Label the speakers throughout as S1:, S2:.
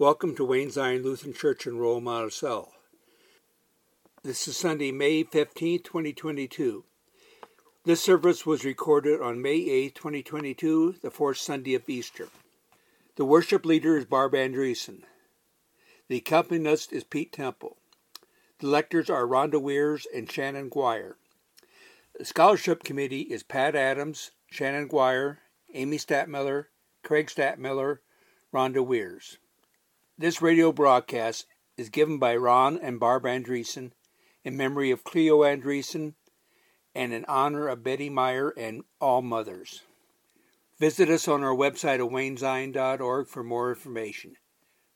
S1: Welcome to Wayne Zion Lutheran Church in Royal Monticello. This is Sunday, May 15, 2022. This service was recorded on May 8, 2022, the fourth Sunday of Easter. The worship leader is Barb Andreessen. The accompanist is Pete Temple. The lectors are Rhonda Weirs and Shannon Guire. The scholarship committee is Pat Adams, Shannon Guire, Amy Statmiller, Craig Statmiller, Rhonda Weirs. This radio broadcast is given by Ron and Barb Andreessen in memory of Cleo Andreessen and in honor of Betty Meyer and all mothers. Visit us on our website at waynezion.org for more information.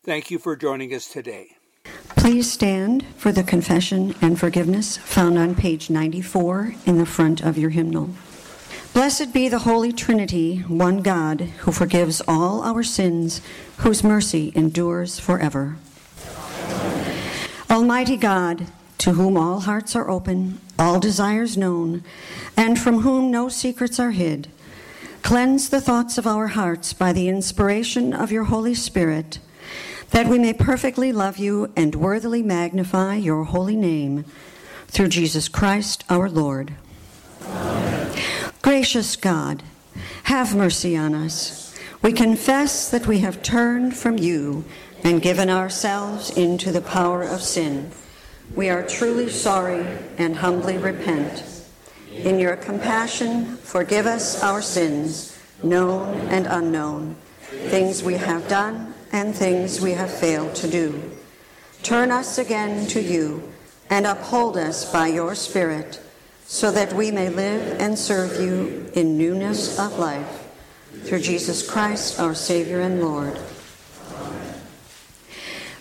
S1: Thank you for joining us today.
S2: Please stand for the confession and forgiveness found on page 94 in the front of your hymnal. Blessed be the Holy Trinity, one God, who forgives all our sins, whose mercy endures forever. Almighty God, to whom all hearts are open, all desires known, and from whom no secrets are hid, cleanse the thoughts of our hearts by the inspiration of your Holy Spirit, that we may perfectly love you and worthily magnify your holy name, through Jesus Christ our Lord. Gracious God, have mercy on us. We confess that we have turned from you and given ourselves into the power of sin. We are truly sorry and humbly repent. In your compassion, forgive us our sins, known and unknown, things we have done and things we have failed to do. Turn us again to you and uphold us by your Spirit so that we may live and serve you in newness of life. Through Jesus Christ, our Savior and Lord.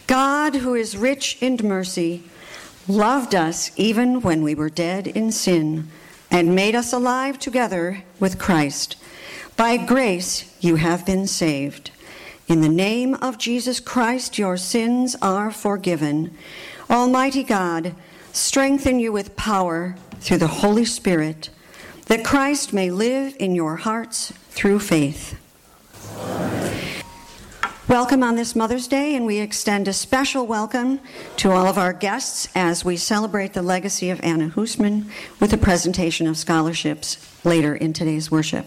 S2: God, who is rich in mercy, loved us even when we were dead in sin, and made us alive together with Christ. By grace you have been saved. In the name of Jesus Christ, your sins are forgiven. Almighty God, strengthen you with power through the Holy Spirit, that Christ may live in your hearts through faith. Welcome on this Mother's Day, and we extend a special welcome to all of our guests as we celebrate the legacy of Anna Hoosman with a presentation of scholarships later in today's worship.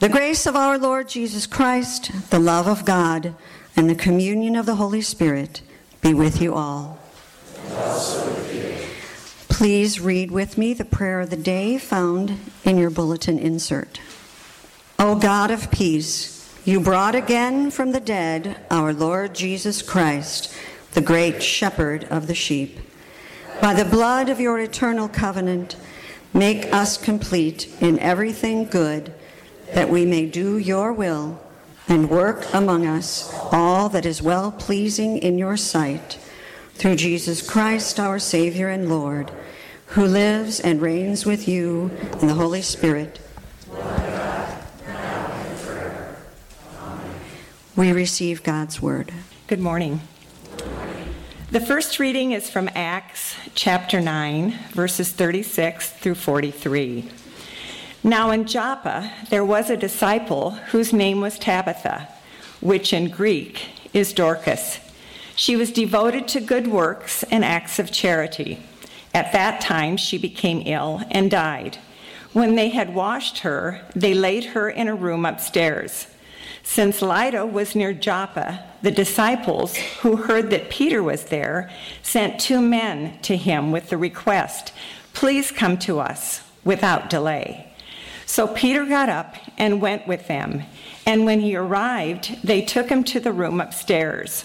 S2: The grace of our Lord Jesus Christ, the love of God, and the communion of the Holy Spirit be with you all. Please read with me the prayer of the day found in your bulletin insert. O God of peace, you brought again from the dead our Lord Jesus Christ, the great shepherd of the sheep. By the blood of your eternal covenant, make us complete in everything good, that we may do your will and work among us all that is well pleasing in your sight. Through Jesus Christ, our Savior and Lord who lives and reigns with you in the Holy Spirit. We receive God's word.
S3: Good morning. The first reading is from Acts chapter 9, verses 36 through 43. Now in Joppa there was a disciple whose name was Tabitha, which in Greek is Dorcas. She was devoted to good works and acts of charity. At that time, she became ill and died. When they had washed her, they laid her in a room upstairs. Since Lydda was near Joppa, the disciples, who heard that Peter was there, sent two men to him with the request, Please come to us without delay. So Peter got up and went with them, and when he arrived, they took him to the room upstairs.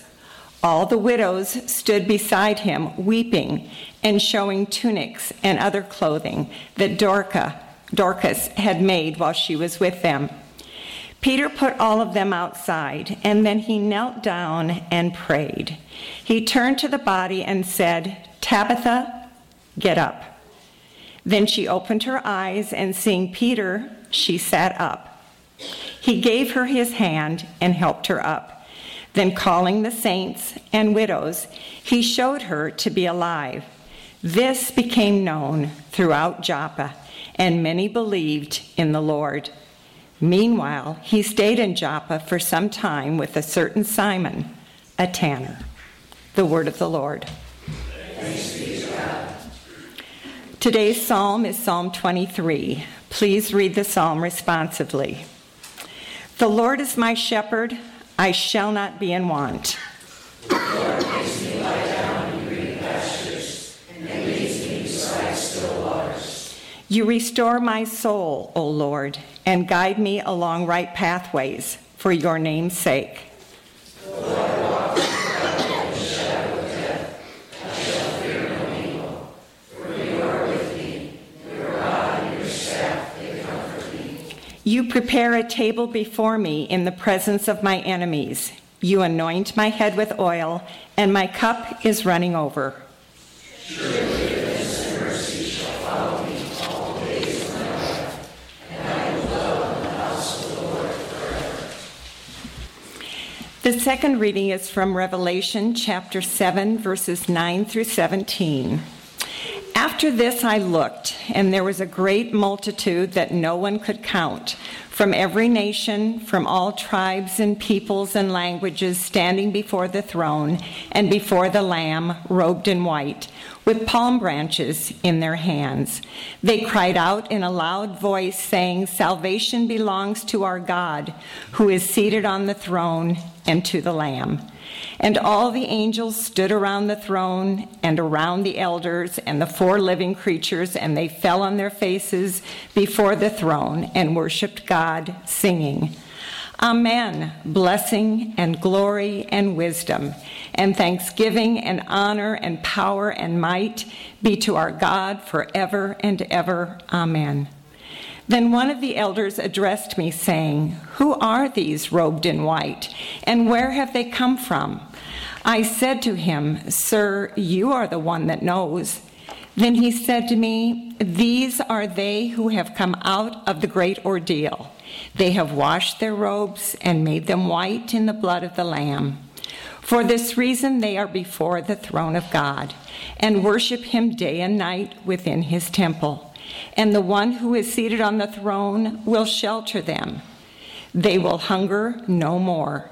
S3: All the widows stood beside him, weeping and showing tunics and other clothing that Dorca, Dorcas had made while she was with them. Peter put all of them outside, and then he knelt down and prayed. He turned to the body and said, Tabitha, get up. Then she opened her eyes, and seeing Peter, she sat up. He gave her his hand and helped her up. Then, calling the saints and widows, he showed her to be alive. This became known throughout Joppa, and many believed in the Lord. Meanwhile, he stayed in Joppa for some time with a certain Simon, a tanner. The word of the Lord. Today's psalm is Psalm 23. Please read the psalm responsively. The Lord is my shepherd, I shall not be in want. You restore my soul, O Lord, and guide me along right pathways for your name's sake. Prepare a table before me in the presence of my enemies. You anoint my head with oil, and my cup is running over. The second reading is from Revelation chapter 7, verses 9 through 17. After this I looked, and there was a great multitude that no one could count, from every nation, from all tribes and peoples and languages, standing before the throne and before the Lamb, robed in white with palm branches in their hands. They cried out in a loud voice, saying, Salvation belongs to our God, who is seated on the throne, and to the Lamb. And all the angels stood around the throne and around the elders and the four living creatures, and they fell on their faces before the throne and worshiped God, singing, Amen. Blessing and glory and wisdom and thanksgiving and honor and power and might be to our God forever and ever. Amen. Then one of the elders addressed me, saying, Who are these robed in white, and where have they come from? I said to him, Sir, you are the one that knows. Then he said to me, These are they who have come out of the great ordeal. They have washed their robes and made them white in the blood of the Lamb. For this reason, they are before the throne of God and worship him day and night within his temple. And the one who is seated on the throne will shelter them. They will hunger no more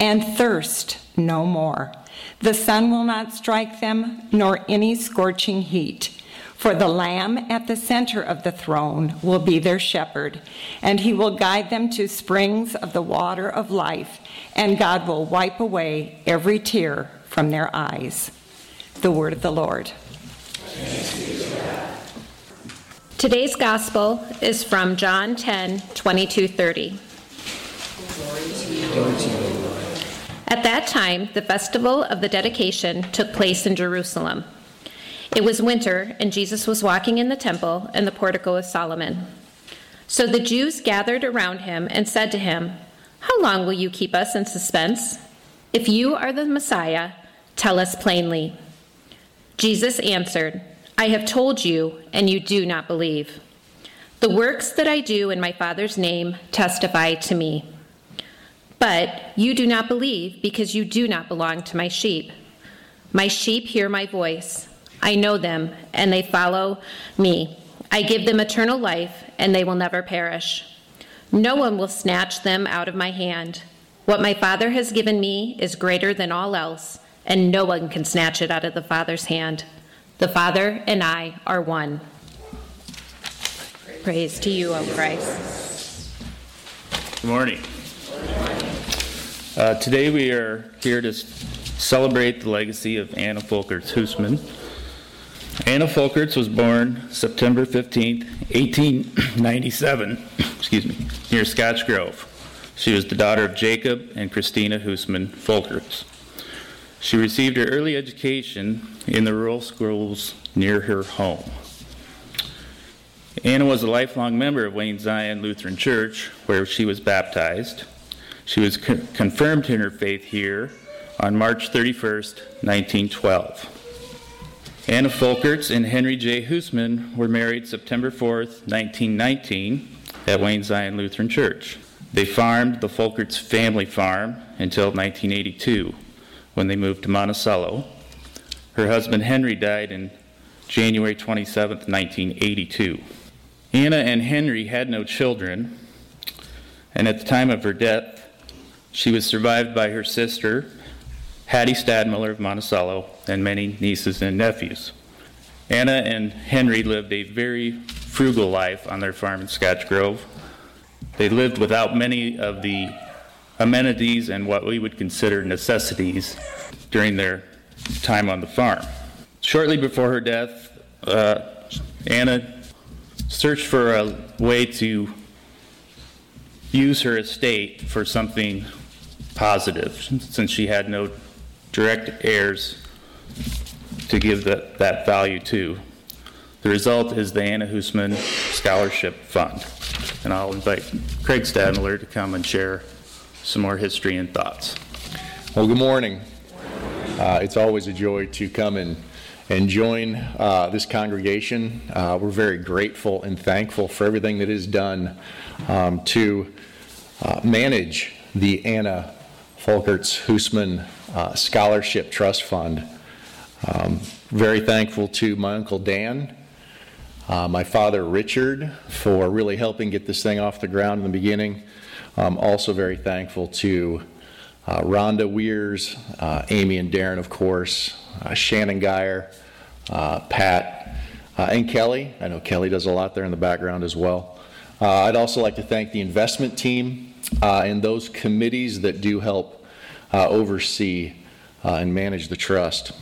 S3: and thirst no more. The sun will not strike them, nor any scorching heat. For the Lamb at the center of the throne will be their shepherd, and he will guide them to springs of the water of life, and God will wipe away every tear from their eyes. The word of the Lord.
S4: Today's gospel is from John 10 22 30. At that time, the festival of the dedication took place in Jerusalem. It was winter, and Jesus was walking in the temple in the portico of Solomon. So the Jews gathered around him and said to him, How long will you keep us in suspense? If you are the Messiah, tell us plainly. Jesus answered, I have told you, and you do not believe. The works that I do in my Father's name testify to me. But you do not believe because you do not belong to my sheep. My sheep hear my voice. I know them, and they follow me. I give them eternal life, and they will never perish. No one will snatch them out of my hand. What my Father has given me is greater than all else, and no one can snatch it out of the Father's hand. The Father and I are one. Praise to you, O Christ.
S5: Good morning. Uh, today we are here to celebrate the legacy of Anna Folkerts Hoosman. Anna Folkerts was born September 15, 1897, excuse me, near Scotch Grove. She was the daughter of Jacob and Christina Hoosman Folkerts. She received her early education in the rural schools near her home. Anna was a lifelong member of Wayne Zion Lutheran Church, where she was baptized. She was co- confirmed in her faith here on March 31st, 1912. Anna Folkerts and Henry J. Hoosman were married September 4th, 1919, at Wayne Zion Lutheran Church. They farmed the Folkerts family farm until 1982, when they moved to Monticello. Her husband Henry died in January 27, 1982. Anna and Henry had no children, and at the time of her death, she was survived by her sister, Hattie Stadmiller of Monticello, and many nieces and nephews. Anna and Henry lived a very frugal life on their farm in Scotch Grove. They lived without many of the amenities and what we would consider necessities during their time on the farm. Shortly before her death, uh, Anna searched for a way to use her estate for something positive since she had no direct heirs to give that, that value to. The result is the Anna Hoosman Scholarship Fund. And I'll invite Craig Stadmiller to come and share some more history and thoughts.
S6: Well, good morning. Uh, it's always a joy to come and, and join uh, this congregation. Uh, we're very grateful and thankful for everything that is done um, to uh, manage the Anna Folkerts Hoosman uh, Scholarship Trust Fund. Um, very thankful to my uncle Dan, uh, my father Richard, for really helping get this thing off the ground in the beginning. I'm also very thankful to uh, Rhonda Weirs, uh, Amy and Darren, of course, uh, Shannon Geyer, uh, Pat, uh, and Kelly. I know Kelly does a lot there in the background as well. Uh, I'd also like to thank the investment team and those committees that do help oversee and manage the trust.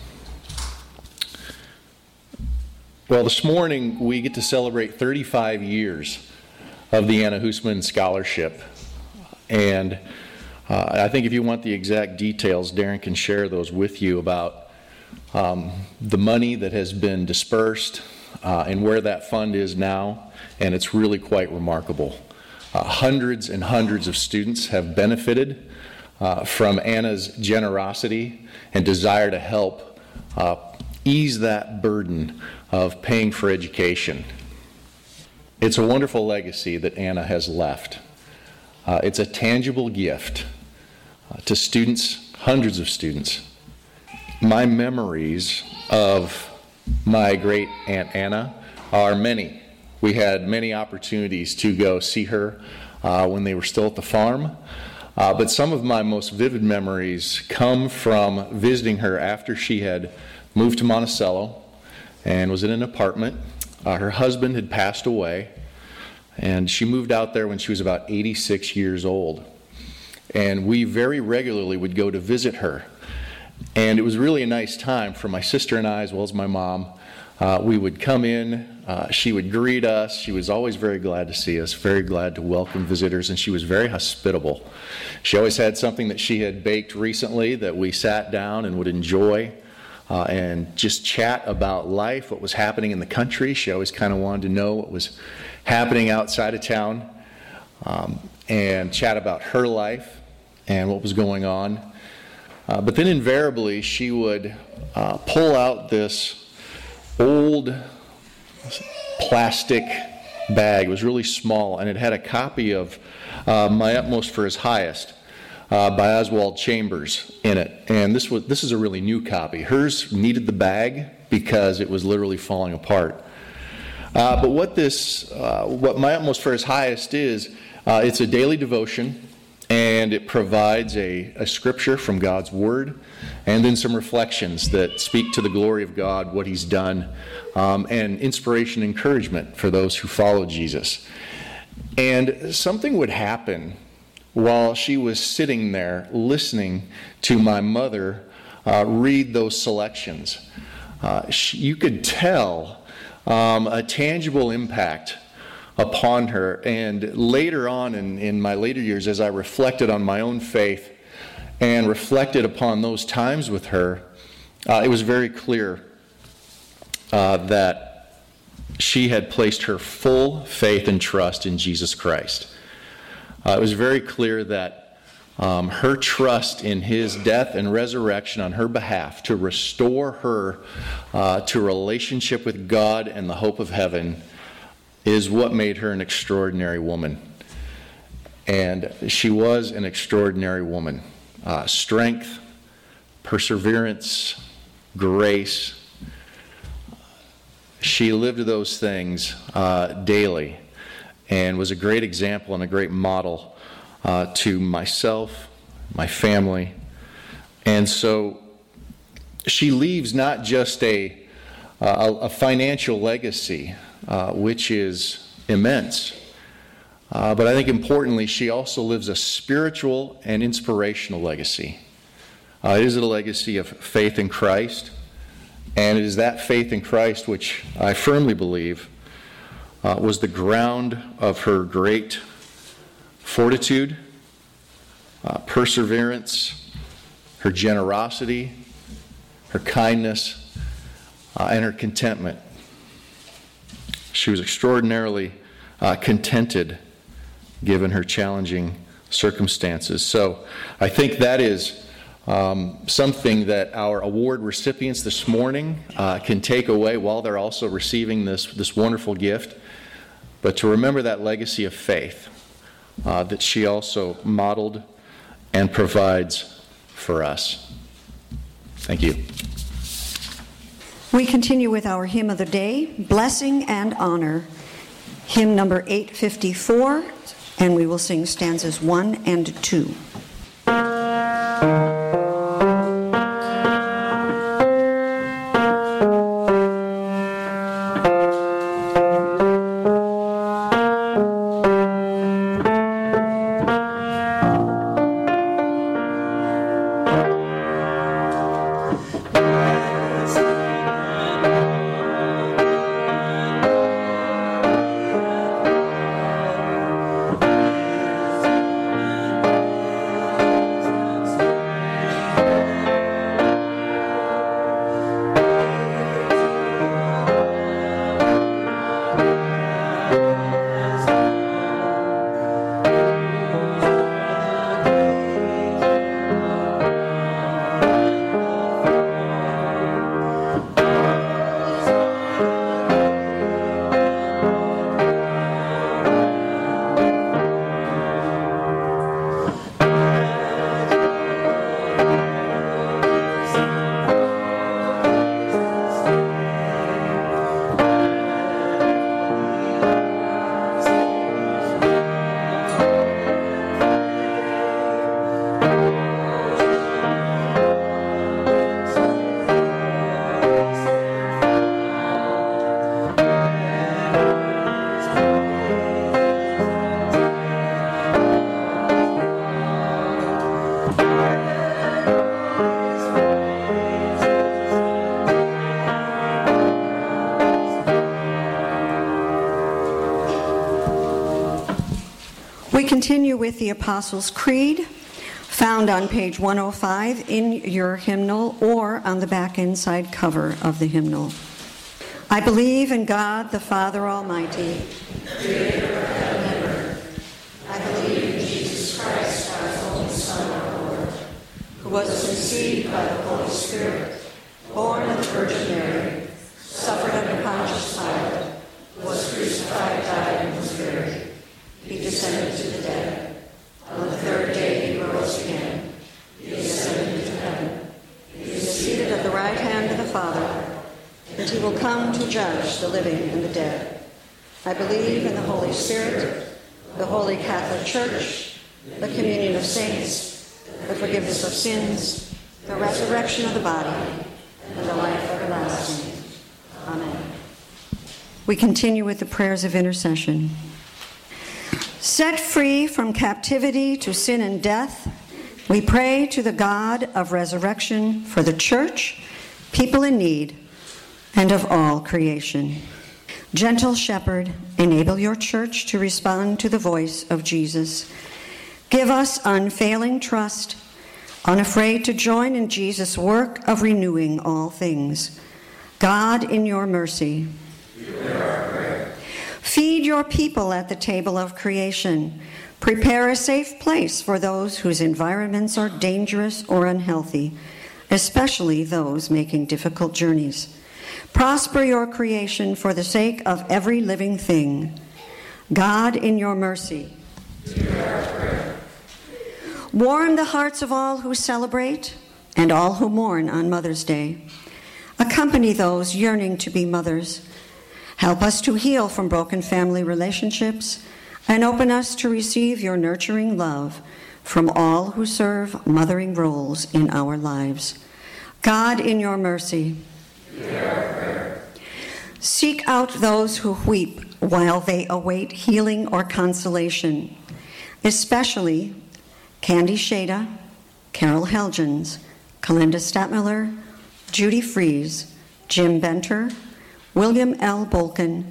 S6: Well, this morning we get to celebrate 35 years of the Anna Hoosman Scholarship. And uh, I think if you want the exact details, Darren can share those with you about um, the money that has been dispersed uh, and where that fund is now. And it's really quite remarkable. Uh, hundreds and hundreds of students have benefited uh, from Anna's generosity and desire to help uh, ease that burden of paying for education. It's a wonderful legacy that Anna has left. Uh, it's a tangible gift uh, to students, hundreds of students. My memories of my great Aunt Anna are many. We had many opportunities to go see her uh, when they were still at the farm. Uh, but some of my most vivid memories come from visiting her after she had moved to Monticello and was in an apartment. Uh, her husband had passed away, and she moved out there when she was about 86 years old. And we very regularly would go to visit her. And it was really a nice time for my sister and I, as well as my mom. Uh, we would come in, uh, she would greet us. She was always very glad to see us, very glad to welcome visitors, and she was very hospitable. She always had something that she had baked recently that we sat down and would enjoy. Uh, and just chat about life, what was happening in the country. She always kind of wanted to know what was happening outside of town um, and chat about her life and what was going on. Uh, but then invariably, she would uh, pull out this old plastic bag. It was really small, and it had a copy of uh, My Utmost for His Highest. Uh, by Oswald Chambers in it, and this was this is a really new copy. Hers needed the bag because it was literally falling apart. Uh, but what this, uh, what my utmost his highest is, uh, it's a daily devotion, and it provides a, a scripture from God's Word, and then some reflections that speak to the glory of God, what He's done, um, and inspiration, and encouragement for those who follow Jesus. And something would happen while she was sitting there listening to my mother uh, read those selections. Uh, she, you could tell um, a tangible impact upon her. And later on in, in my later years, as I reflected on my own faith and reflected upon those times with her, uh, it was very clear uh, that she had placed her full faith and trust in Jesus Christ. Uh, it was very clear that um, her trust in his death and resurrection on her behalf to restore her uh, to relationship with God and the hope of heaven is what made her an extraordinary woman. And she was an extraordinary woman. Uh, strength, perseverance, grace. She lived those things uh, daily and was a great example and a great model uh, to myself, my family, And so she leaves not just a, a, a financial legacy, uh, which is immense, uh, but I think importantly, she also lives a spiritual and inspirational legacy. Uh, it is a legacy of faith in Christ, and it is that faith in Christ which I firmly believe uh, was the ground of her great fortitude, uh, perseverance, her generosity, her kindness, uh, and her contentment. She was extraordinarily uh, contented given her challenging circumstances. So I think that is um, something that our award recipients this morning uh, can take away while they're also receiving this, this wonderful gift. But to remember that legacy of faith uh, that she also modeled and provides for us. Thank you.
S2: We continue with our hymn of the day, Blessing and Honor, hymn number 854, and we will sing stanzas 1 and 2. Continue with the Apostles' Creed, found on page 105 in your hymnal or on the back inside cover of the hymnal. I believe in God the Father Almighty, creator of heaven. I believe in Jesus Christ, God's only Son, our Lord, who was conceived by the Holy Spirit, born of the Virgin Mary, suffered under Pontius Pilate, was crucified, died, and was buried. He descended to the dead. On the third day he rose again. He ascended into heaven. He is seated at the right hand of the Father, and he will come to judge the living and the dead. I believe in the Holy Spirit, the Holy Catholic Church, the communion of saints, the forgiveness of sins, the resurrection of the body, and the life everlasting. Amen. We continue with the prayers of intercession. Set free from captivity to sin and death, we pray to the God of resurrection for the church, people in need, and of all creation. Gentle shepherd, enable your church to respond to the voice of Jesus. Give us unfailing trust, unafraid to join in Jesus' work of renewing all things. God, in your mercy, Feed your people at the table of creation. Prepare a safe place for those whose environments are dangerous or unhealthy, especially those making difficult journeys. Prosper your creation for the sake of every living thing. God, in your mercy, warm the hearts of all who celebrate and all who mourn on Mother's Day. Accompany those yearning to be mothers Help us to heal from broken family relationships and open us to receive your nurturing love from all who serve mothering roles in our lives. God, in your mercy, seek out those who weep while they await healing or consolation, especially Candy Shada, Carol Helgens, Kalinda Statmiller, Judy Fries, Jim Benter, William L. Bolkin,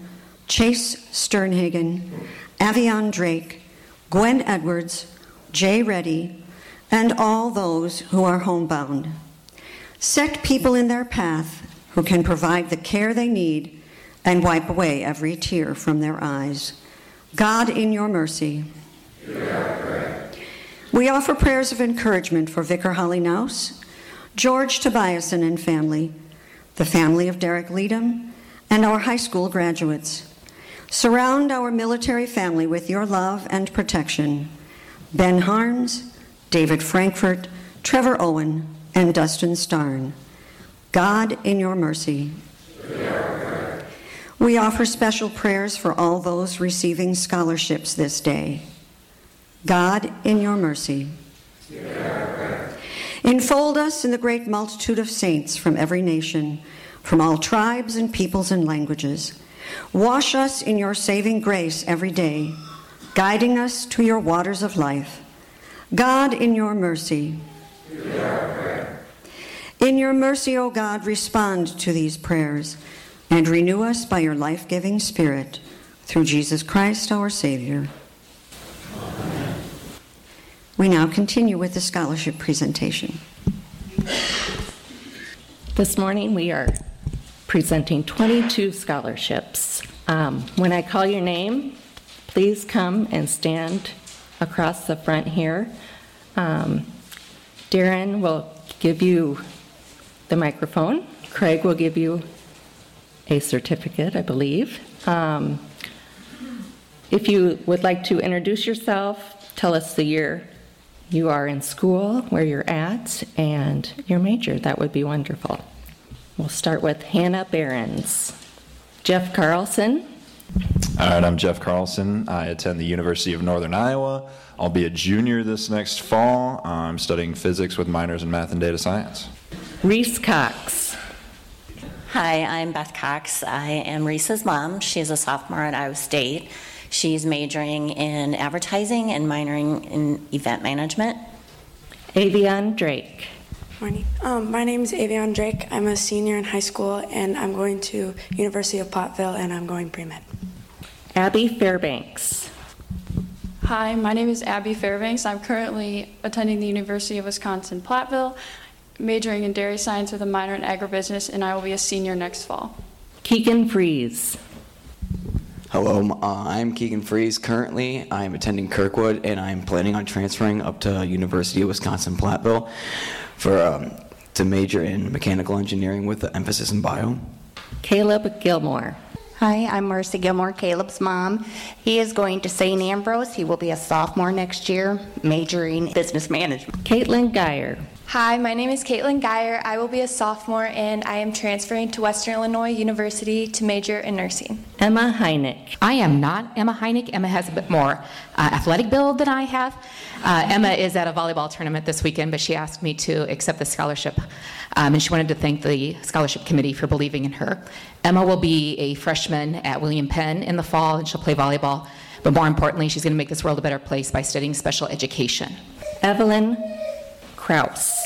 S2: Chase Sternhagen, Avion Drake, Gwen Edwards, Jay Reddy, and all those who are homebound. Set people in their path who can provide the care they need and wipe away every tear from their eyes. God, in your mercy. We offer prayers of encouragement for Vicar Holly Naus, George Tobiasen and family, the family of Derek Leadham, and our high school graduates. Surround our military family with your love and protection. Ben Harms, David Frankfurt, Trevor Owen, and Dustin Starn. God, in your mercy. We offer special prayers for all those receiving scholarships this day. God, in your mercy. Enfold us in the great multitude of saints from every nation, from all tribes and peoples and languages. Wash us in your saving grace every day, guiding us to your waters of life. God, in your mercy. In your mercy, O God, respond to these prayers and renew us by your life giving Spirit through Jesus Christ our Savior. We now continue with the scholarship presentation.
S7: This morning we are presenting 22 scholarships. Um, when I call your name, please come and stand across the front here. Um, Darren will give you the microphone. Craig will give you a certificate, I believe. Um, if you would like to introduce yourself, tell us the year you are in school, where you're at, and your major, that would be wonderful. We'll start with Hannah Behrens. Jeff Carlson.
S8: All right, I'm Jeff Carlson. I attend the University of Northern Iowa. I'll be a junior this next fall. I'm studying physics with minors in math and data science.
S7: Reese Cox.
S9: Hi, I'm Beth Cox. I am Reese's mom. She's a sophomore at Iowa State. She's majoring in advertising and minoring in event management.
S7: Avion Drake.
S10: Morning. Um, my name is Avion Drake. I'm a senior in high school, and I'm going to University of Platteville, and I'm going pre-med.
S7: Abby Fairbanks.
S11: Hi, my name is Abby Fairbanks. I'm currently attending the University of Wisconsin Platteville, majoring in dairy science with a minor in agribusiness, and I will be a senior next fall.
S7: Keegan Fries.
S12: Hello, uh, I'm Keegan Fries. Currently, I'm attending Kirkwood, and I'm planning on transferring up to University of Wisconsin Platteville for um, to major in mechanical engineering with an emphasis in bio.
S7: Caleb Gilmore.
S13: Hi, I'm Marcy Gilmore, Caleb's mom. He is going to St. Ambrose. He will be a sophomore next year, majoring in business management.
S7: Caitlin Geyer.
S14: Hi, my name is Caitlin Geyer. I will be a sophomore and I am transferring to Western Illinois University to major in nursing.
S7: Emma Heineck.
S15: I am not Emma Heineck. Emma has a bit more uh, athletic build than I have. Uh, Emma is at a volleyball tournament this weekend, but she asked me to accept the scholarship. Um, and she wanted to thank the scholarship committee for believing in her. Emma will be a freshman at William Penn in the fall, and she'll play volleyball. But more importantly, she's going to make this world a better place by studying special education.
S7: Evelyn Kraus.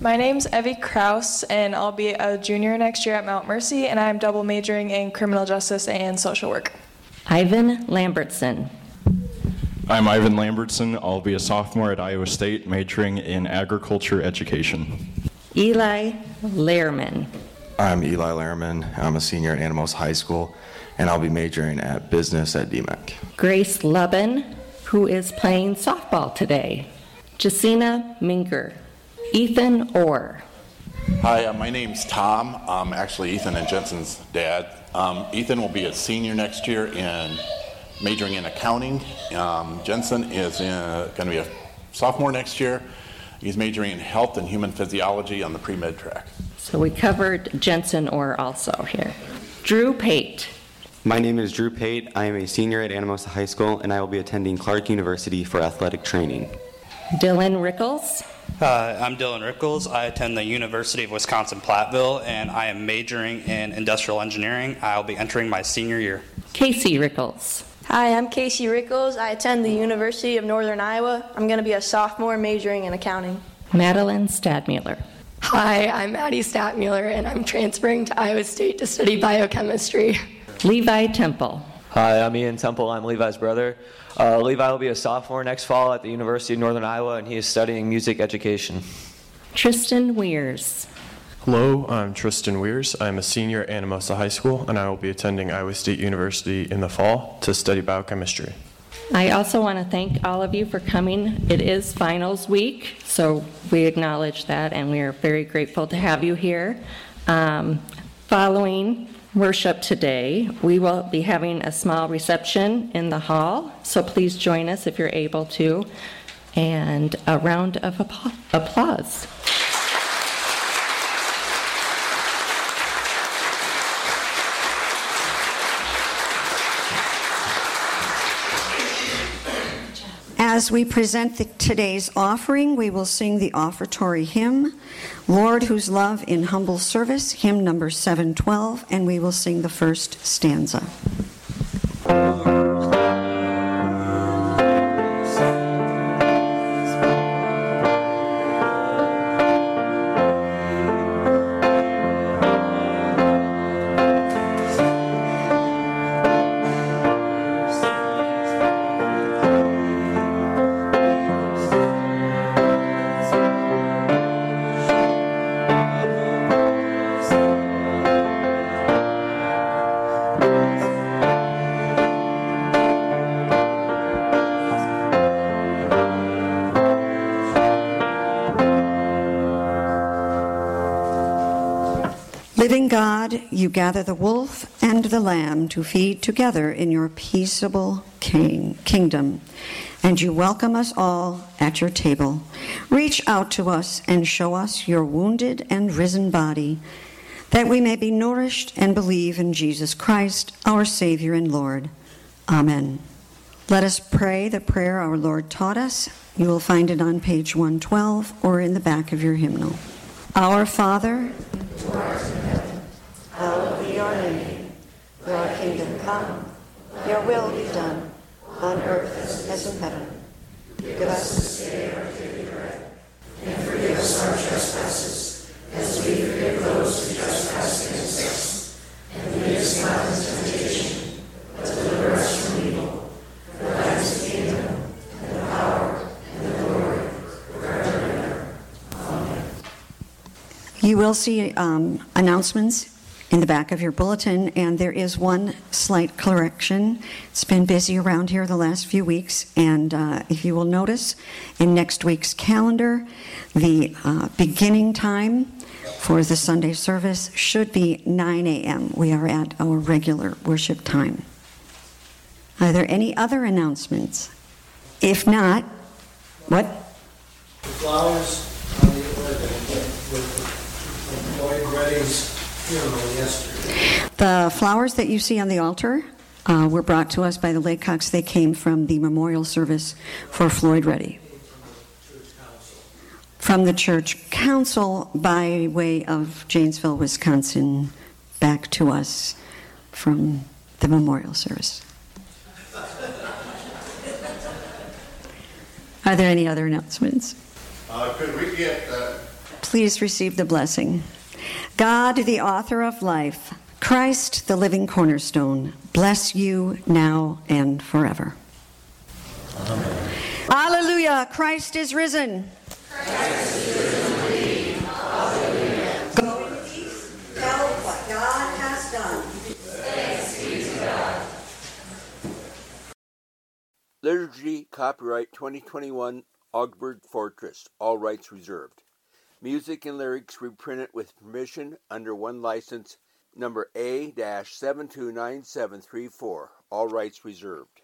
S16: My name's Evie Kraus, and I'll be a junior next year at Mount Mercy, and I'm double majoring in criminal justice and social work.
S7: Ivan Lambertson.
S17: I'm Ivan Lambertson. I'll be a sophomore at Iowa State, majoring in agriculture education.
S7: Eli Lehrman.
S18: I'm Eli Lehrman. I'm a senior at Anamosa High School, and I'll be majoring at business at DMACC.
S7: Grace Lubin, who is playing softball today. Jacina Minker. Ethan Orr.
S19: Hi, uh, my name's Tom. I'm actually Ethan and Jensen's dad. Um, Ethan will be a senior next year in majoring in accounting. Um, Jensen is going to be a sophomore next year. He's majoring in health and human physiology on the pre med track.
S7: So we covered Jensen Orr also here. Drew Pate.
S20: My name is Drew Pate. I am a senior at Anamosa High School, and I will be attending Clarke University for athletic training.
S7: Dylan Rickles.
S17: Uh, I'm Dylan Rickles. I attend the University of Wisconsin Platteville, and I am majoring in industrial engineering. I'll be entering my senior year.
S7: Casey Rickles.
S21: Hi, I'm Casey Rickles. I attend the University of Northern Iowa. I'm going to be a sophomore majoring in accounting.
S7: Madeline Stadmuller.
S22: Hi, I'm Maddie Statmuller, and I'm transferring to Iowa State to study biochemistry.
S7: Levi Temple.
S13: Hi, I'm Ian Temple. I'm Levi's brother. Uh, Levi will be a sophomore next fall at the University of Northern Iowa, and he is studying music education.
S7: Tristan Weirs.
S23: Hello, I'm Tristan Weirs. I'm a senior at Anamosa High School, and I will be attending Iowa State University in the fall to study biochemistry.
S7: I also want to thank all of you for coming. It is finals week, so we acknowledge that, and we are very grateful to have you here. Um, following worship today, we will be having a small reception in the hall, so please join us if you're able to. And a round of applause.
S2: As we present the, today's offering, we will sing the offertory hymn, Lord Whose Love in Humble Service, hymn number 712, and we will sing the first stanza. God, you gather the wolf and the lamb to feed together in your peaceable king, kingdom, and you welcome us all at your table. Reach out to us and show us your wounded and risen body, that we may be nourished and believe in Jesus Christ, our Savior and Lord. Amen. Let us pray the prayer our Lord taught us. You will find it on page 112 or in the back of your hymnal. Our Father, hallowed be your name. Your kingdom come, your will be done, on earth as in heaven. Give us this day our daily bread, and forgive us our trespasses, as we forgive those who trespass against us. And lead us not into temptation, but deliver us from evil. For thine is the kingdom, and the power, and the glory, forever and ever. Amen. You will see um, announcements in the back of your bulletin, and there is one slight correction. It's been busy around here the last few weeks, and uh, if you will notice, in next week's calendar, the uh, beginning time for the Sunday service should be 9 a.m. We are at our regular worship time. Are there any other announcements? If not, what?
S24: The flowers on the with, with Lloyd Reddy's funeral yesterday.
S2: The flowers that you see on the altar uh, were brought to us by the Laycocks. They came from the memorial service for Floyd Reddy. From the church council by way of Janesville, Wisconsin, back to us from the memorial service. Are there any other announcements?
S25: Uh, could we get uh,
S2: Please receive the blessing. God, the author of life, Christ, the living cornerstone, bless you now and forever. Amen. Hallelujah. Christ is risen. Christ is risen Go in peace. Tell what God has done. Thanks be to God.
S26: Liturgy Copyright 2021 Augsburg Fortress. All rights reserved. Music and lyrics reprinted with permission under one license number A-729734. All rights reserved.